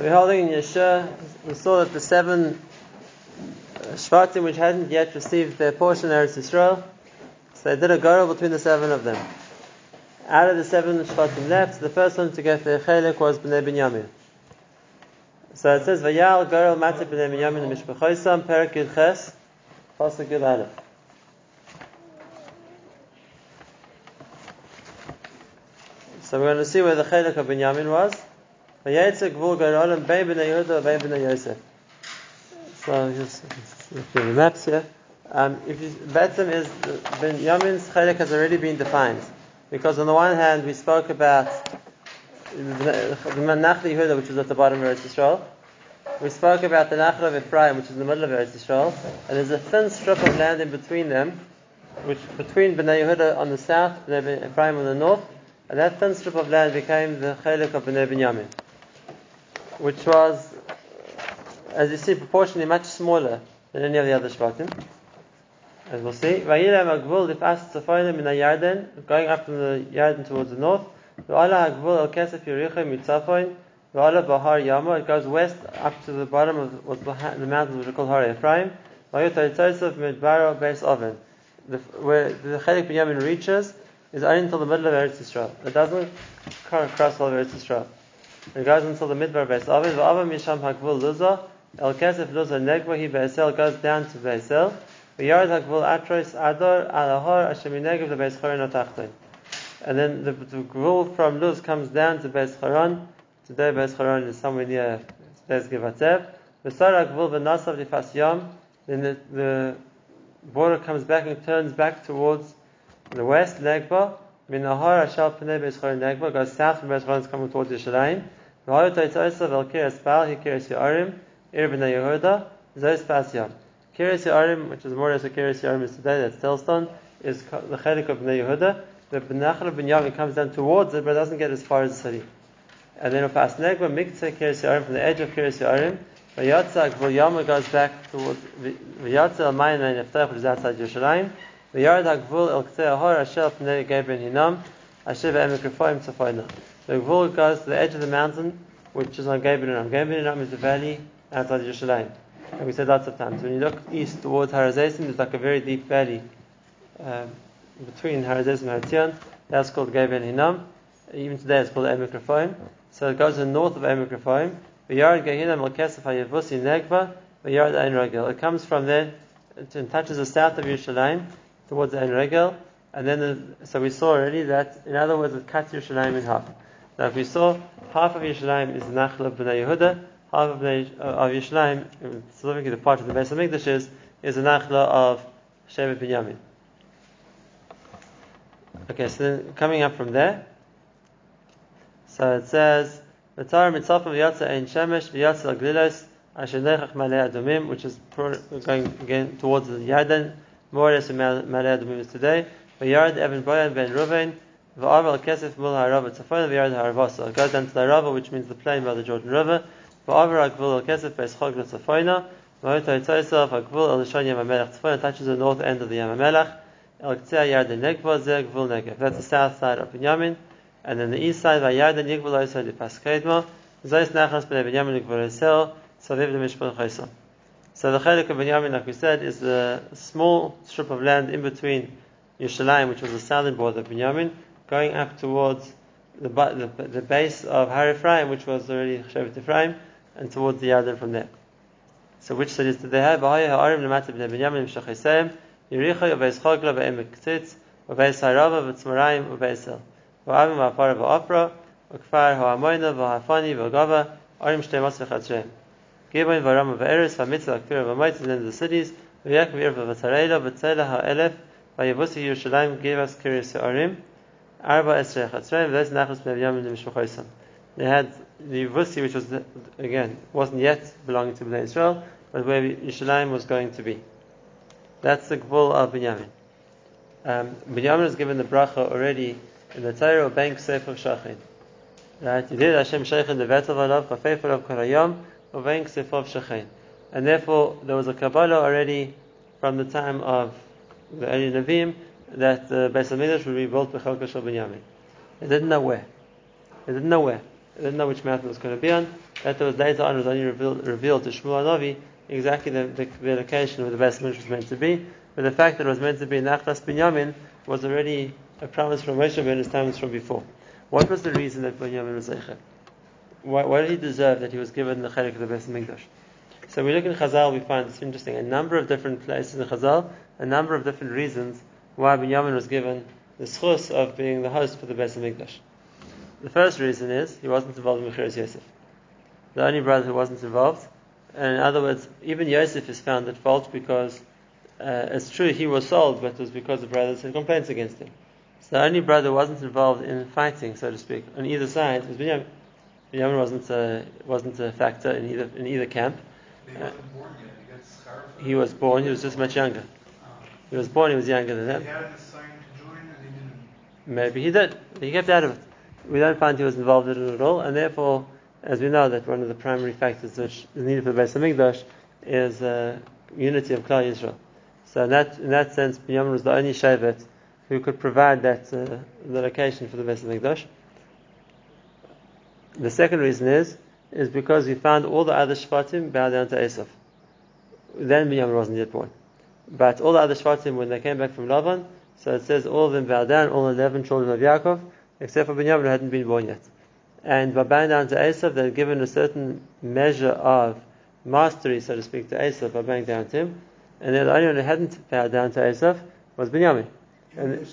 So we're holding in Yehoshua, we saw that the seven uh, Shvatim which hadn't yet received their portion Eretz Yisrael, so they did a gorel between the seven of them. Out of the seven Shvatim left, the first one to get the chelik was Bnei Binyamin. So it says, Vayal gorel matzi Bnei Binyamin mishpachoisam perak yud ches, pasuk yud aleph. So we're going to see where the chelik of Binyamin was. Yehuda Yosef. So just the maps here. Um, if you, Betzim is Binyamin's chelik has already been defined because on the one hand we spoke about the Nachli Yehuda which is at the bottom of Eretz Yisrael. We spoke about the Nachla of Ephraim which is in the middle of Eretz Yisrael, and there's a thin strip of land in between them, which between Bnei Yehuda on the south, Bnei Ephraim on the north, and that thin strip of land became the chelik of Bnei Binyamin, which was, as you see, proportionally much smaller than any of the other Shvatim. As we'll see, Vayilam Agvul Lifas Tzafoinim in Yarden, going up from the Yarden towards the north. V'ala Agvul El Kesef Yerichim Mitzafoin. V'ala Bahar Yama. It goes west up to the bottom of the mountains which are called Har Ephraim. Vayot Yitzosef Midbaro Beis Oven. Where the Chelik Binyamin reaches is only until the middle of Eretz Yisrael. It doesn't cross all of Eretz Yisrael. It goes until the midbar Beis Oven. V'ava Misham Hakvul Luza. El Kesef Luza Negva. He Beisel goes down to Beisel. V'yard hakvul atros ador alahor asheminegev lebeis charon otachton. And then the, the gvul from Luz comes down to Beis Charon. Today Beis Charon is somewhere near Beis Givatzev. V'sar hakvul v'nasav lifas yom. Then the, the border comes back and turns back towards the west, Negba. Minahar ashal pnei Beis Negba goes south from Beis Charon, coming towards Yerushalayim. V'hayot ha'itzosav el kiras bal hi kiras yarim ir b'nei Yehuda zos pas yom. Kiris Yarim, which is more or a Kiris Yarim is today, that's Telz Stone, is the Chelik of Bnei Yehuda. The Benachal ben Yamin comes down towards it, but doesn't get as far as the city. And then Upas Negba, Mikta Kiris Yarim, from the edge of Kiris Yarim, Vayatza Gvul Yama goes back towards Vayatza El Mayin and Neftach, which is outside Yerushalayim. Vayard HaGvul El Ktei Ahor, Asher Pnei Gebrin Hinam, Asher Ve'emek Refoim. The Gvul goes to the edge of the mountain, which is on Gebrin Hinam. Gebrin Hinam is the valley outside Yerushalayim. And we said lots of times, when you look east towards Harazesim, there's like a very deep valley um, between Harazesim and Haratzion. That's called Geben Hinam. Even today it's called Emek. So it goes to the north of Emek Rafoim. V'yard Gehinam al Kesef HaYavusi Negba, V'yard Ein Regel. It comes from there, it touches the south of Yerushalayim, towards Ein Regel. And then, the, so we saw already that, in other words, it cuts Yerushalayim in half. Now if we saw, half of Yerushalayim is the Nachla of Bnei Yehuda, half of, uh, of Yerushalayim, specifically the part of the Beis Hamikdash is, is the Nachla of Shevet Binyamin. Okay, so then coming up from there, so it says, "V'tar mitzalpim v'yatza ein shemesh v'yatza glilos asher nechach malei adumim," which is going again towards the Yarden, more or less malei adumim is today. V'yard Evan Boyan ben Ruvain v'avar kesef mul harava tzafon v'yard haravasa. It goes down to the Harava, which means the plain by the Jordan River. V'avar ha'gvul al-kesef beis chog l'tzafoyna, v'hotay tzoysav ha'gvul al-lishon yam ha'melech tzafona touches the north end of the yam ha'melech, el ktzei yarden negva ze gvul negev. That's the south side of Binyamin. And then the east side, v'yarden yigvul oisad l'paskedma, zois nachas b'nei Binyamin l'gvul esel, saviv l'mishpon chaysa. So the chelik of Binyamin, like we said, is the small strip of land in between Yerushalayim, which was the southern border of Binyamin, going up towards the, the, the base of Har Ephraim, which was already Shevet Ephraim, and towards the Yarden from there. So which cities did they have? Bahaya ha'arim Binyamin v'beis chogla v'beis harava ha'amoyna arim. Kfir v'moit, and then the cities, ha'elef, gave us arba b'nei Binyamin l'mishpachoisam. They had the Vusi, which was again wasn't yet belonging to Bnei Israel, but where Yerushalayim was going to be. That's the Gvul of Binyamin. Um, Binyamin was given the bracha already in the Torah of Bank Sefer Shachin. Right? You did Hashem Shachin the Vetel Alav, Chafefer of Karayom, of Bank Sefer Shachin. And therefore, there was a Kabbalah already from the time of the early Navim that the Beis Hamikdash would be built Bechelka Shal Binyamin. They didn't know where. They didn't know where. They didn't know which mountain it was going to be on. That was later on was only revealed, revealed to Shmuel Navi exactly the, the, the, location where the best was meant to be. But the fact that it was meant to be in Nachlas Binyamin was already a promise from Moshe Rabbeinu's times from before. What was the reason that Binyamin was Zeicha? Why, why, did he deserve that he was given the Chelik of the Best Mikdash? So we look in Chazal, we find it's interesting. A number of different places in Chazal, a number of different reasons why Binyamin was given the schus of being the host for the Best Mikdash. The first reason is he wasn't involved in Mechiras Yosef. The only brother who wasn't involved. And in other words, even Yosef is found at fault because uh, it's true he was sold, but it was because the brothers had complaints against him. So the only brother who wasn't involved in fighting, so to speak, on either side was Binyamin. Binyamin wasn't a, wasn't a factor in either in either camp. Uh, he was born. He was just much younger. He was born. He was younger than them. Maybe he did. He kept out of it. We don't find he was involved in it at all, and therefore, as we know, that one of the primary factors which is needed for the Beis Hamikdash is uh, unity of Klal Yisrael. So in that in that sense, Binyamin was the only Shevet who could provide that uh, the location for the Beis Hamikdash. The second reason is is because we found all the other Shvatim bow down to Esav. Then Binyamin wasn't yet born. But all the other Shvatim, when they came back from Lavan, so it says all of them bowed down, all 11 children of Yaakov, except for Binyamin who hadn't been born yet. And by bowing down to Esav, they had given a certain measure of mastery, so to speak, to Esav by bowing down to him. And then the only one who hadn't bowed down to Esav was Binyamin. And,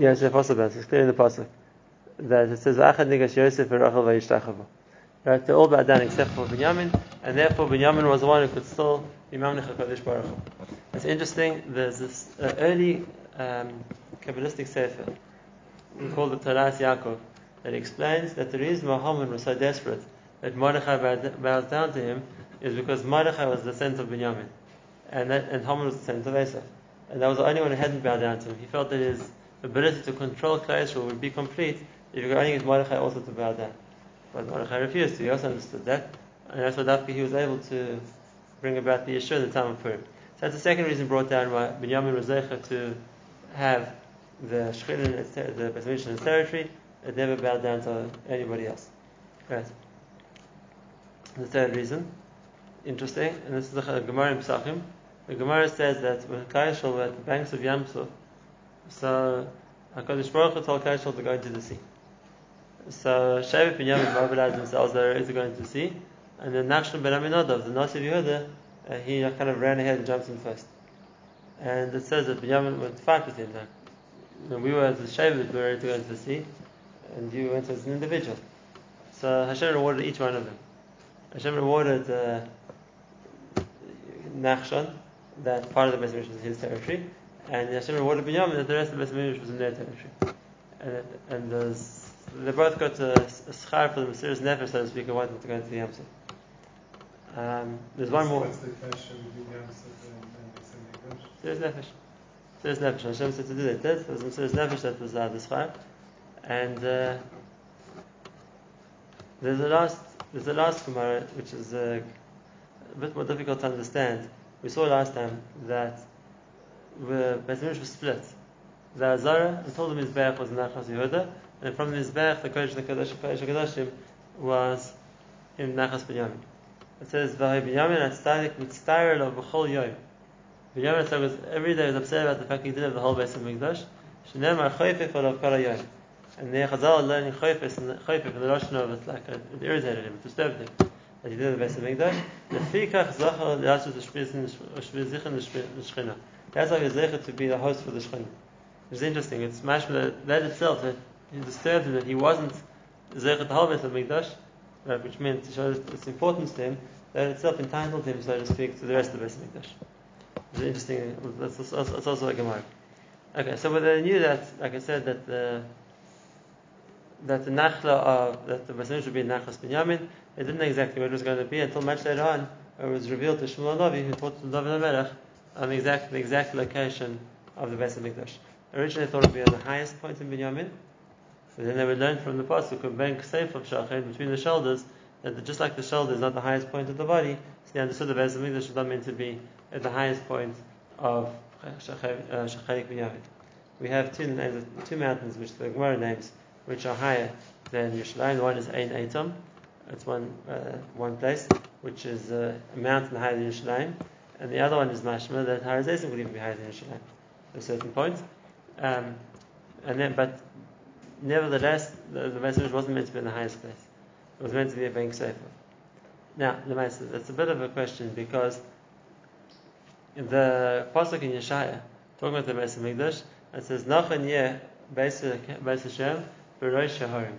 yes, the Apostle It's clear in the Pasuk that it says, "Achad nigash Yosef v'Rachel v'yishtachavu." Right, they all bowed down except for Binyamin, and therefore Binyamin was the one who could still be Mamnech HaKadosh Baruch. It's interesting, there's this uh, early um, Kabbalistic Sefer, called the Taras Yaakov, that explains that the reason Haman was so desperate that Mordechai bows down to him is because Mordechai was the descendant of Binyamin, and, that, and Haman was the descendant of Esau. And that was the only one who hadn't bowed down to him. He felt that his ability to control Klal would be complete if you could only get Mordechai also to bow down. But Mordechai refused to. He also understood that. And that's why he was able to bring about the issue in the time of Purim. So that's the second reason brought down why Binyamin was to have the Shechin, the Pesach in his territory. It never bowed down to anybody else. Right. The third reason, interesting, and this is the Gemara in Pesachim. The Gemara says that when Kaishal were at the banks of Yamsuf, so HaKadosh Baruch Hu told Kaishal to go into the sea. So Shevet Binyamin mobilized themselves, they were ready to sea. And then Nachshon ben Aminadav, the Nasi Yehuda, uh, he kind of ran ahead and jumped in first. And it says that Binyamin went to fight with him. We were as a Shevet, we were ready to go into the sea, and you went as an individual. So Hashem rewarded each one of them. Hashem rewarded uh, Nachshon, that part of the Beis was his territory, and Hashem rewarded Binyamin that the rest of the Beis was in their territory. And, and there's they both got a, a schar for the Mesiris Nefesh, so to speak, and wanted to go into the Yamsuf. Um, there's one more. What's the question between Yamsuf and Mesiris Nefesh. Mesiris Nefesh. Hashem said to do that. There was Mesiris Nefesh that was uh, the schar. And uh, there's a last, there's a last Gemara which is uh, a bit more difficult to understand. We saw last time that the Beis was split. The Azara and told him his Be'ach was in Nachas Yehuda, and from the Mizbech, the Kodesh, the Kodesh, was in Nachas Binyamin. It says, V'hai Binyamin atzadik mitztayr lo b'chol yoyim. Binyamin was every day was upset about the fact he didn't have the whole base of Mikdash. Shneimar choyfef olav kara yoyim. And the Chazal learning choyfef, and choyfef in the Rosh Hashanah, like, uh, it irritated him, it disturbed him that he did the base of Mikdash. Lefikach zachar l'yasu the Shechina. That's why he's to be the host for the Shechina. It's interesting. It's mashma that itself that he him that he wasn't Zechat Halbet of Mikdash, right, which meant to show its importance to him, that itself entitled him, so to speak, to the rest of the Mikdash. It's interesting, that's also, a Gemara. Okay, so they knew that, like I said, that the that the Nachla of that the Beis should be Nachlas Binyamin, they didn't know exactly what it was going to be until much later on, when it was revealed to Shmuel Navi, who taught to David HaMelech on the exact the exact location of the Beis Mikdash. Originally, thought it would be on the highest point in Binyamin, but then they would learn from the pasuk of Ben Ksef of Shachin between the shoulders that just like the shoulder is not the highest point of the body, so they understood the Beis Hamikdash is not meant to be at the highest point of Shachayik uh, We have two names, two mountains which the Gemara names, which are higher than Yerushalayim. One is Ein Eitam. It's one uh, one place, which is uh, a mountain higher than Yerushalayim, and the other one is Mashma that Har Zesim would even be higher than Yerushalayim at a certain point. Um, and then, but nevertheless, the, the message wasn't meant to be in the highest place. It was meant to be a bank safer. Now, the message that's a bit of a question because the pasuk in Yeshaya talking about the Beis Hamikdash, it says Nachan Yeh Beis Hashem Berosh Harim.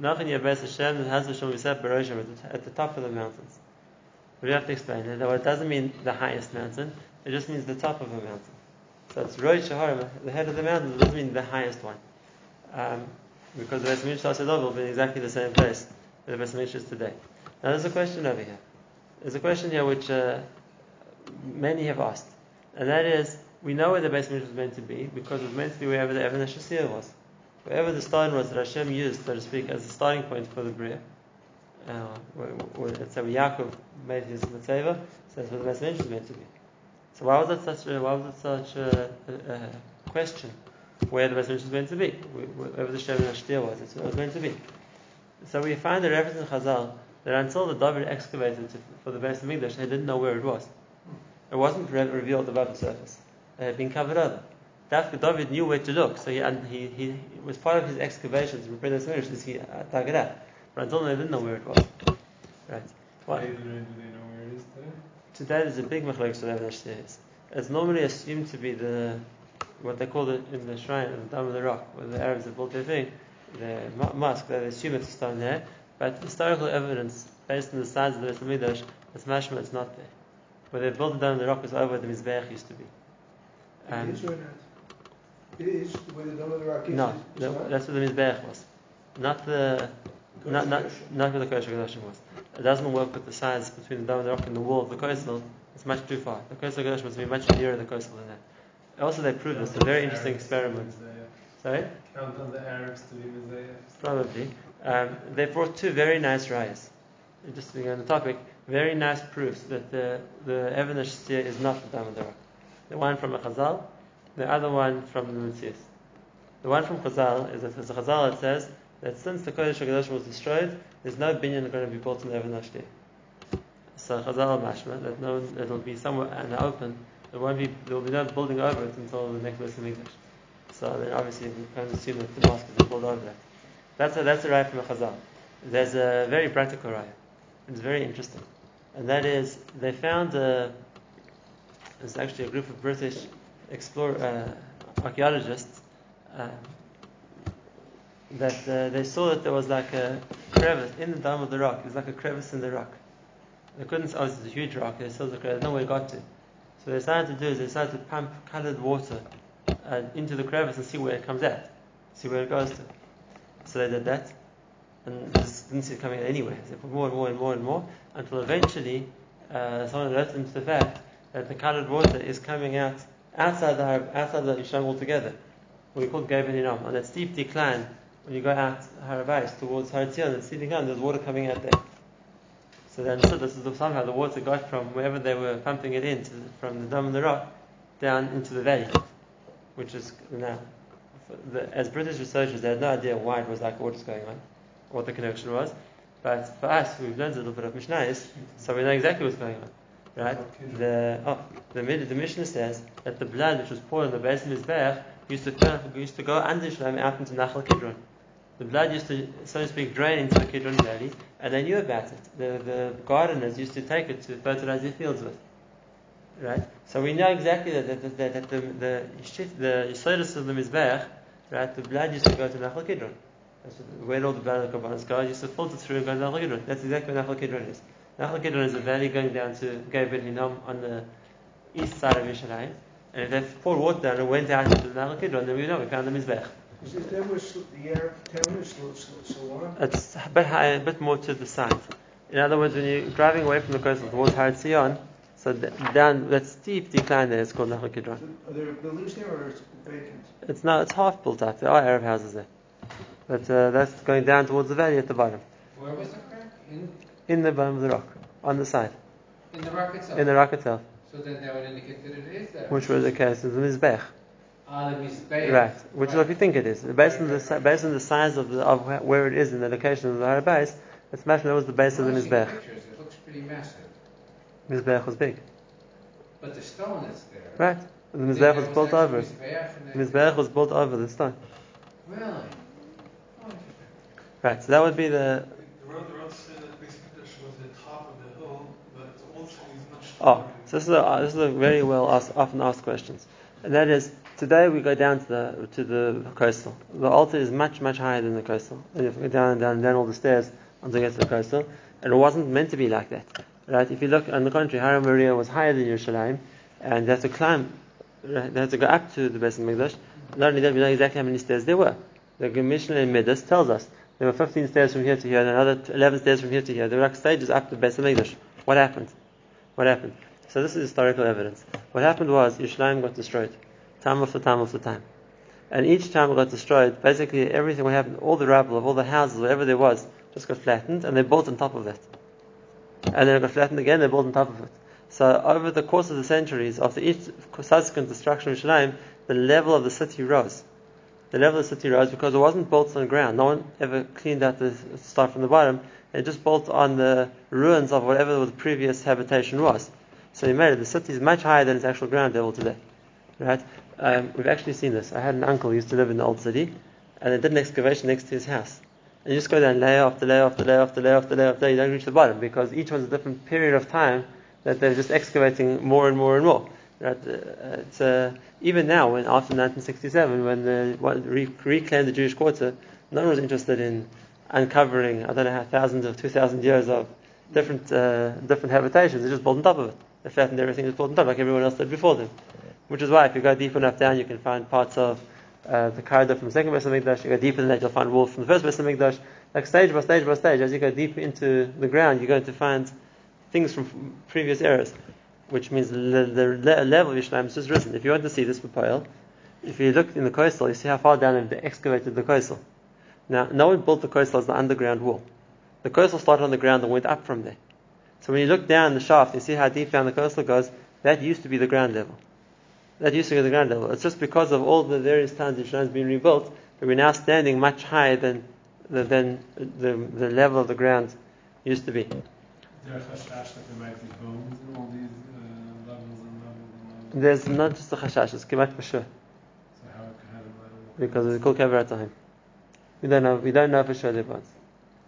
Nachan Yeh Beis Hashem has Hashem Berosh Harim at the top of the mountains. We have to explain it. It doesn't mean the highest mountain; it just means the top of a mountain. So it's Rosh the head of the mountain. It doesn't mean the highest one, um, because the Beis Hamikdash will be in exactly the same place where the Beis Hamikdash is today. Now there's a question over here. There's a question here which uh, many have asked, and that is, we know where the Beis Hamikdash was meant to be because it was meant to be wherever the Evan Shasir was, wherever the stone was that Hashem used, so to speak, as a starting point for the Bria. Uh, let's say Yaakov made his mitzvah, so that's where the Beis Hamikdash was meant to be. So why was it such a, why was such a, a, a question? Where the Hamikdash was meant to be, wherever the Shem Shasir was, where it was meant to be. So we find a reference in Chazal that until the David excavated to, for the Beis Hamikdash, they didn't know where it was. It wasn't re- revealed above the surface. It had been covered over. Dafka David knew where to look, so he, and he, he it was part of his excavations to prepare the Hamikdash. He uh, dug it out, but until then they didn't know where it was. Right. What? Do they know where it is today? Today there's a big machlokes for Evan It's normally assumed to be the what they call it in the shrine at the Dome of the Rock, where the Arabs have built their thing, the mosque. They assume it's a stone there, but historical evidence based on the size of the Beis Hamikdash, it's mashma, it's not there. Where they built it down the rock is over where the Mizbeach used to be. Um, it is or not? It is where the dome of the rock is. no, the, that's where the Mizbeach was. Not the, not, not, not where the Kodesh HaKadoshim was. It doesn't work with the size between the dome of the rock and the wall of the Kosel. It's much too far. The Kodesh HaKadoshim must be much nearer the Kosel than that. Also, they proved this. A very interesting experiment. Sorry? Count on the Arabs to be Mizayah. Probably. Um, they brought two very nice rayas. Just to be on the topic, very nice proofs that the the Evan is not the Dam the one from a Chazal, the other one from the Mitzias. The one from Chazal is that there's a Chazal that says that since the Kodesh HaKadosh was destroyed, there's no binyan going to be built in the Evan Shasir. So Chazal mashma that no, it'll be somewhere in the open. There won't be there will be no building over it until the next Beis Hamikdash. So then obviously we can assume that the mosque is built over that. That's a, that's a raya from a Chazal. There's a very practical raya. It's very interesting. And that is, they found a, there's actually a group of British explore, uh, archaeologists uh, that uh, they saw that there was like a crevice in the dome of the rock. There's like a crevice in the rock. They couldn't, obviously it's a huge rock, they saw the crevice, no way it got to. So they decided to do is they decided to pump colored water uh, into the crevice and see where it comes out, see where it goes to. So they did that, and just didn't see it coming anywhere. They put more and more and more and more until eventually uh, someone alerted them to the fact that the colored water is coming out outside the outside the Yisham altogether. We call Geben Hinam. On that steep decline, when you go out Harabais towards Haratzion, and steep decline, there's water coming out there. So they understood this is somehow the water got from wherever they were pumping it in, to, from the dome of the rock, down into the valley, which is now. The, as British researchers, they had no idea why it was like what was going on, what the connection was. But for us, we've learned a little bit of Mishnayos, so we know exactly what's going on. Right? The oh, the, the Mishnah says that the blood which was poured on the base of his back used to used to go under Shalom out into Nachal Kidron. The blood used to, so to speak, drain into the Kidron Valley, and they knew about it. The, the gardeners used to take it to fertilize their fields with. Right? So we know exactly that, that, that, that the the the Yisodis of the Mizbeach, right? The blood used to go to Nachal Kidron. That's where all the blood of the Kabbalah go. Used to filter through and go to Nachal Kidron. That's exactly what Nachal Kidron is. Nachal Kidron is a valley going down to Geber Hinnom on the east side of Yerushalayim. And if they poured water down and went out into the Nachal Kidron, then we know we found the Mizbeach. Is is that the Arab town is, Sl- Sl- Salon? It's a bit higher, a bit more to the side. In other words, when you're driving away from the coast towards Har Tzion, so down that steep decline there is called Nachal Kidron. Are there buildings there or is it vacant? It's not. it's half built up. There are Arab houses there, but uh, that's going down towards the valley at the bottom, Where was the crack? In, in the bottom of the rock, on the side, in the rock itself? in the rock itself, So then that would indicate that it is there. which was the case in the Mizbech. The Right, which is what we think it is. Based on the based on the size of the, of where it is in the location of the Har base, it's much that was the base of the I've seen mizbech. It looks pretty massive, Mizbech was big, but the stone is there. right? The You mizbech there was built over it. Mizbeach The mizbech was built over the stone. Really? Oh. Right, so that would be the. The road, the road said that Beis Mikdash was the top of the hill, but also is much Oh, so this is a, uh, this is a very well asked, often asked questions, and that is today we go down to the to the Kosel. The altar is much much higher than the Kosel, and you go down and down and down all the stairs until you get to the Kosel. And it wasn't meant to be like that, right? If you look on the contrary, Haram Maria was higher than Yerushalayim, and they had to climb, right? they had to go up to the Beis Mikdash. Not only that, we know exactly how many stairs there were. The Mishnah in Midas tells us there were 15 stairs from here to here, and another 11 stairs from here to here. There were like stages up to Beis Mikdash. What happened? What happened? So this is historical evidence. What happened was Yerushalayim got destroyed, time after time after time, and each time it got destroyed, basically everything what happened, all the rubble of all the houses, whatever there was, just got flattened, and they built on top of that. And then it got flattened again, they built on top of it. So over the course of the centuries, after each subsequent destruction of Yerushalayim, the level of the city rose. The level of the city rose because it wasn't built on the ground. No one ever cleaned out the stuff from the bottom. It just built on the ruins of whatever the previous habitation was. So you made it. The city is much higher than its actual ground level today. Right? Um, we've actually seen this. I had an uncle who used to live in the old city, and they did an excavation next to his house. And you just go down layer after layer after layer after layer after layer after layer. You don't reach the bottom because each one's a different period of time that they're just excavating more and more and more. Right? Uh, it's, uh, even now, when after 1967, when the what, re- reclaimed the Jewish quarter, no one was interested in uncovering I don't know how thousands of two thousand years of different uh, different habitations. They just built on top of it. They flattened everything, just built on top like everyone else did before them. Which is why if you go deep enough down, you can find parts of uh, the corridor from the second Beis Hamikdash. You go deeper than that, you'll find walls from the first Beis Hamikdash. Like stage by stage by stage, as you go deeper into the ground, you're going to find things from previous eras, which means the, le- level of Yerushalayim has just risen. If you want to see this Papayel, if you look in the Kosel, you see how far down they excavated the Kosel. Now, no one built the Kosel as the underground wall. The Kosel started on the ground and went up from there. So when you look down the shaft, you see how deep down the Kosel goes. That used to be the ground level. That used to be the ground level. It's just because of all the various times Yerushalayim has been rebuilt that we're now standing much higher than the, than the, the level of the ground used to be. There a chashash that there might be bones in all these uh, levels and levels? There's not just a chashash, it's kemat for sure. So how, how do I... Because it's called kever time. We don't know. We don't know for sure there bones.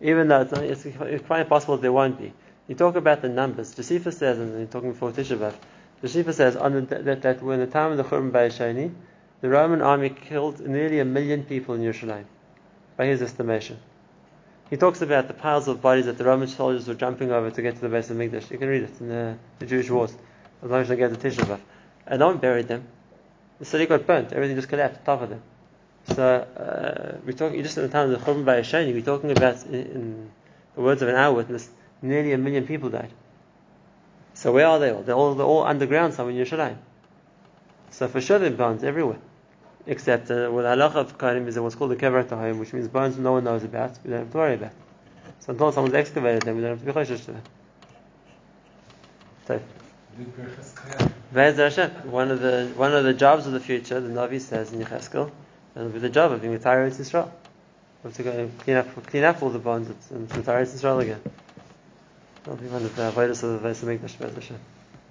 Even though it's, it's, it's quite possible there won't be. You talk about the numbers. Josephus says, and you're talking before Tisha B'av. Josephus says on the, that, that when the time of the Churban Bayesheni, the Roman army killed nearly a million people in Yerushalayim, by his estimation. He talks about the piles of bodies that the Roman soldiers were jumping over to get to the base of Mikdash. You can read it in the, the Jewish wars, as long as they get to Tisha B'av. And no one buried them. The city got burnt. Everything just collapsed on top of them. So uh, we're talking just in the time of the Churban Bayesheni. We're talking about, in, in the words of an eyewitness, nearly a million people died. So where are they all? They're all, they're all underground somewhere in Yerushalayim. So for sure there are bones everywhere. Except uh, with halacha of Karim is what's called the kever tahayim, which means bones no one knows about, we don't have to worry about. So until someone's excavated them, we don't have to be choshesh to them. So, one of the one of the jobs of the future, the Navi says in Yecheskel, it'll be the job of being a Tyrant Israel. We have to go and clean up, clean up all the bones and Tyrant Israel again. Be one of the avodas of the Beis Hamikdash, Be'ez Hashem.